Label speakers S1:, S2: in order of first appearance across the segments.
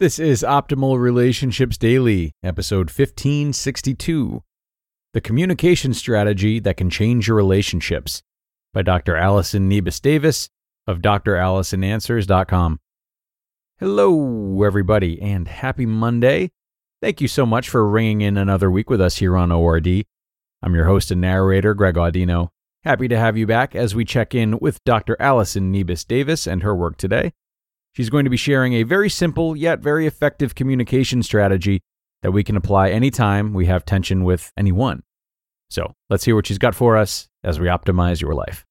S1: This is Optimal Relationships Daily, episode 1562 The Communication Strategy That Can Change Your Relationships by Dr. Allison Nebus Davis of drallisonanswers.com. Hello, everybody, and happy Monday. Thank you so much for ringing in another week with us here on ORD. I'm your host and narrator, Greg Audino. Happy to have you back as we check in with Dr. Allison Nebus Davis and her work today. She's going to be sharing a very simple yet very effective communication strategy that we can apply anytime we have tension with anyone. So let's hear what she's got for us as we optimize your life.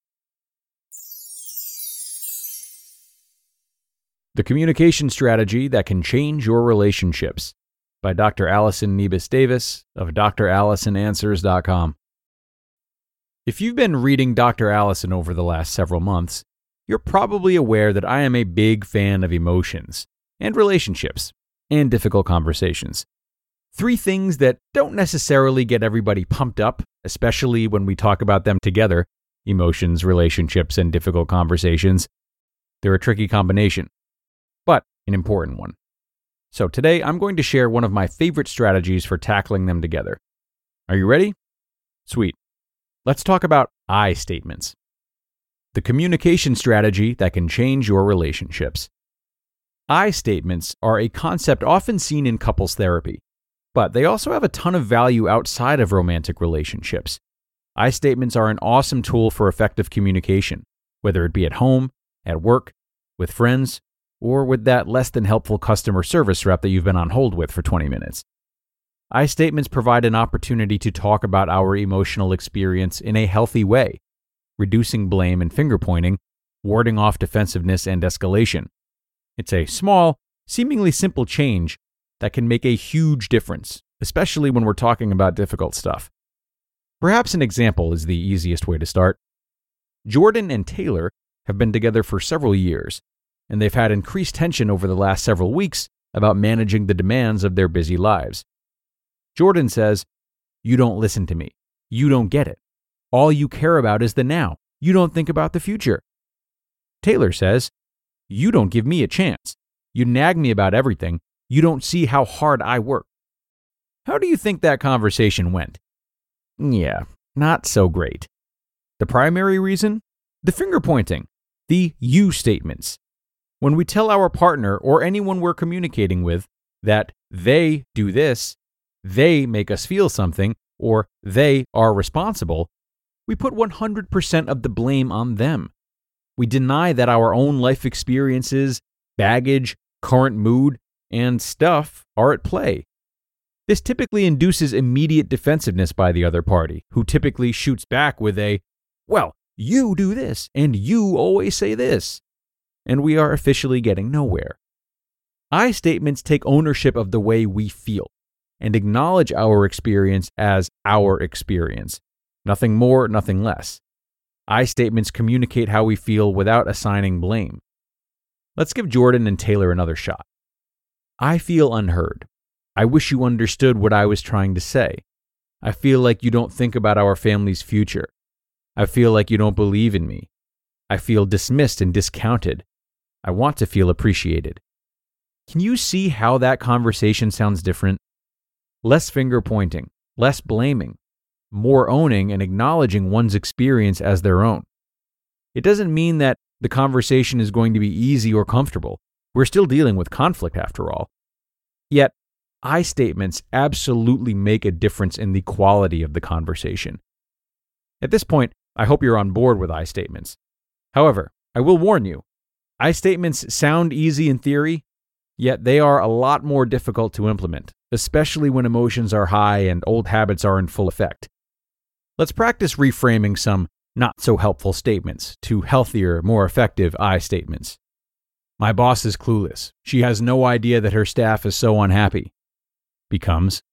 S1: The Communication Strategy That Can Change Your Relationships by Dr. Allison Nebus Davis of drallisonanswers.com. If you've been reading Dr. Allison over the last several months, you're probably aware that I am a big fan of emotions and relationships and difficult conversations. Three things that don't necessarily get everybody pumped up, especially when we talk about them together emotions, relationships, and difficult conversations. They're a tricky combination, but an important one. So today I'm going to share one of my favorite strategies for tackling them together. Are you ready? Sweet. Let's talk about I statements. The communication strategy that can change your relationships. I statements are a concept often seen in couples therapy, but they also have a ton of value outside of romantic relationships. I statements are an awesome tool for effective communication, whether it be at home, at work, with friends, or with that less than helpful customer service rep that you've been on hold with for 20 minutes. I statements provide an opportunity to talk about our emotional experience in a healthy way, reducing blame and finger pointing, warding off defensiveness and escalation. It's a small, seemingly simple change that can make a huge difference, especially when we're talking about difficult stuff. Perhaps an example is the easiest way to start. Jordan and Taylor have been together for several years, and they've had increased tension over the last several weeks about managing the demands of their busy lives. Jordan says, You don't listen to me. You don't get it. All you care about is the now. You don't think about the future. Taylor says, You don't give me a chance. You nag me about everything. You don't see how hard I work. How do you think that conversation went? Yeah, not so great. The primary reason? The finger pointing, the you statements. When we tell our partner or anyone we're communicating with that they do this, they make us feel something, or they are responsible, we put 100% of the blame on them. We deny that our own life experiences, baggage, current mood, and stuff are at play. This typically induces immediate defensiveness by the other party, who typically shoots back with a, Well, you do this, and you always say this and we are officially getting nowhere. I statements take ownership of the way we feel and acknowledge our experience as our experience, nothing more, nothing less. I statements communicate how we feel without assigning blame. Let's give Jordan and Taylor another shot. I feel unheard. I wish you understood what I was trying to say. I feel like you don't think about our family's future. I feel like you don't believe in me. I feel dismissed and discounted. I want to feel appreciated. Can you see how that conversation sounds different? Less finger pointing, less blaming, more owning and acknowledging one's experience as their own. It doesn't mean that the conversation is going to be easy or comfortable. We're still dealing with conflict after all. Yet, I statements absolutely make a difference in the quality of the conversation. At this point, I hope you're on board with I statements. However, I will warn you I statements sound easy in theory, yet they are a lot more difficult to implement, especially when emotions are high and old habits are in full effect. Let's practice reframing some not so helpful statements to healthier, more effective I statements. My boss is clueless. She has no idea that her staff is so unhappy. Becomes,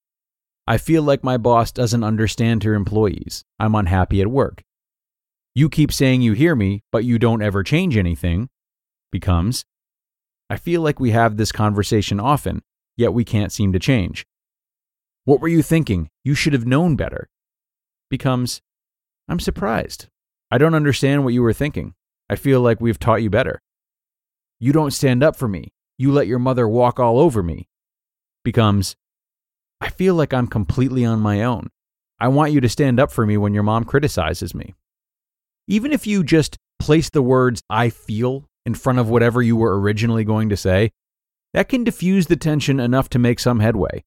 S1: I feel like my boss doesn't understand her employees. I'm unhappy at work. You keep saying you hear me, but you don't ever change anything. Becomes, I feel like we have this conversation often, yet we can't seem to change. What were you thinking? You should have known better. Becomes, I'm surprised. I don't understand what you were thinking. I feel like we've taught you better. You don't stand up for me. You let your mother walk all over me. Becomes, I feel like I'm completely on my own. I want you to stand up for me when your mom criticizes me. Even if you just place the words I feel in front of whatever you were originally going to say, that can diffuse the tension enough to make some headway.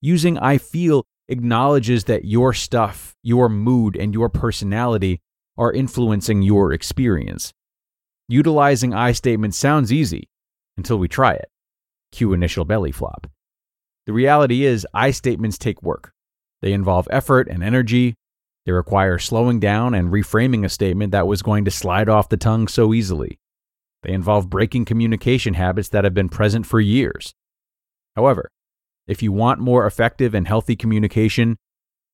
S1: Using I feel acknowledges that your stuff, your mood, and your personality are influencing your experience. Utilizing I statements sounds easy until we try it. Cue initial belly flop. The reality is, I statements take work. They involve effort and energy. They require slowing down and reframing a statement that was going to slide off the tongue so easily. They involve breaking communication habits that have been present for years. However, if you want more effective and healthy communication,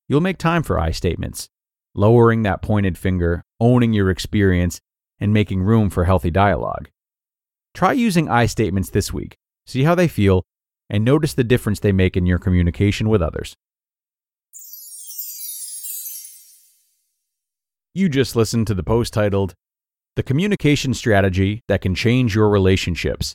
S1: you'll make time for I statements, lowering that pointed finger, owning your experience, and making room for healthy dialogue. Try using I statements this week, see how they feel, and notice the difference they make in your communication with others. You just listened to the post titled, The Communication Strategy That Can Change Your Relationships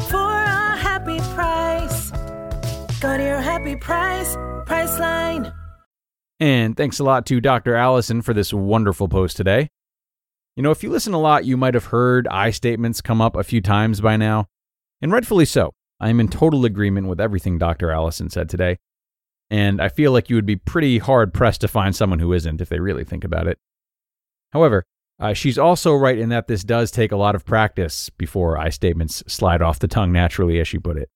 S2: Go to your happy price, Priceline.
S1: And thanks a lot to Dr. Allison for this wonderful post today. You know, if you listen a lot, you might have heard I statements come up a few times by now, and rightfully so. I am in total agreement with everything Dr. Allison said today, and I feel like you would be pretty hard pressed to find someone who isn't if they really think about it. However, uh, she's also right in that this does take a lot of practice before I statements slide off the tongue naturally, as she put it.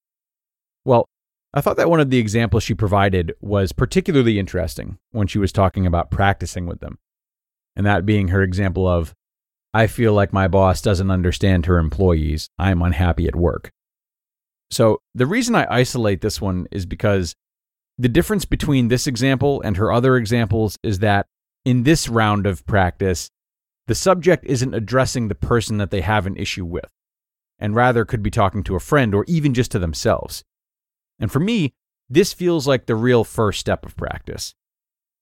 S1: Well, I thought that one of the examples she provided was particularly interesting when she was talking about practicing with them. And that being her example of, I feel like my boss doesn't understand her employees. I'm unhappy at work. So the reason I isolate this one is because the difference between this example and her other examples is that in this round of practice, the subject isn't addressing the person that they have an issue with, and rather could be talking to a friend or even just to themselves. And for me, this feels like the real first step of practice.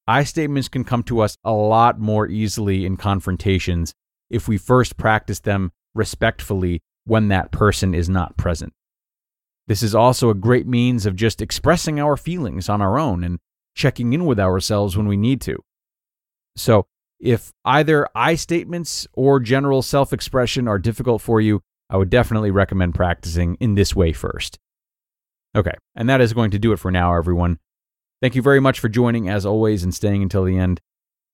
S1: I statements can come to us a lot more easily in confrontations if we first practice them respectfully when that person is not present. This is also a great means of just expressing our feelings on our own and checking in with ourselves when we need to. So, if either I statements or general self expression are difficult for you, I would definitely recommend practicing in this way first. Okay, and that is going to do it for now, everyone. Thank you very much for joining, as always, and staying until the end.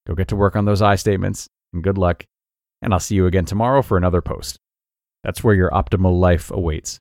S1: Go get to work on those I statements, and good luck. And I'll see you again tomorrow for another post. That's where your optimal life awaits.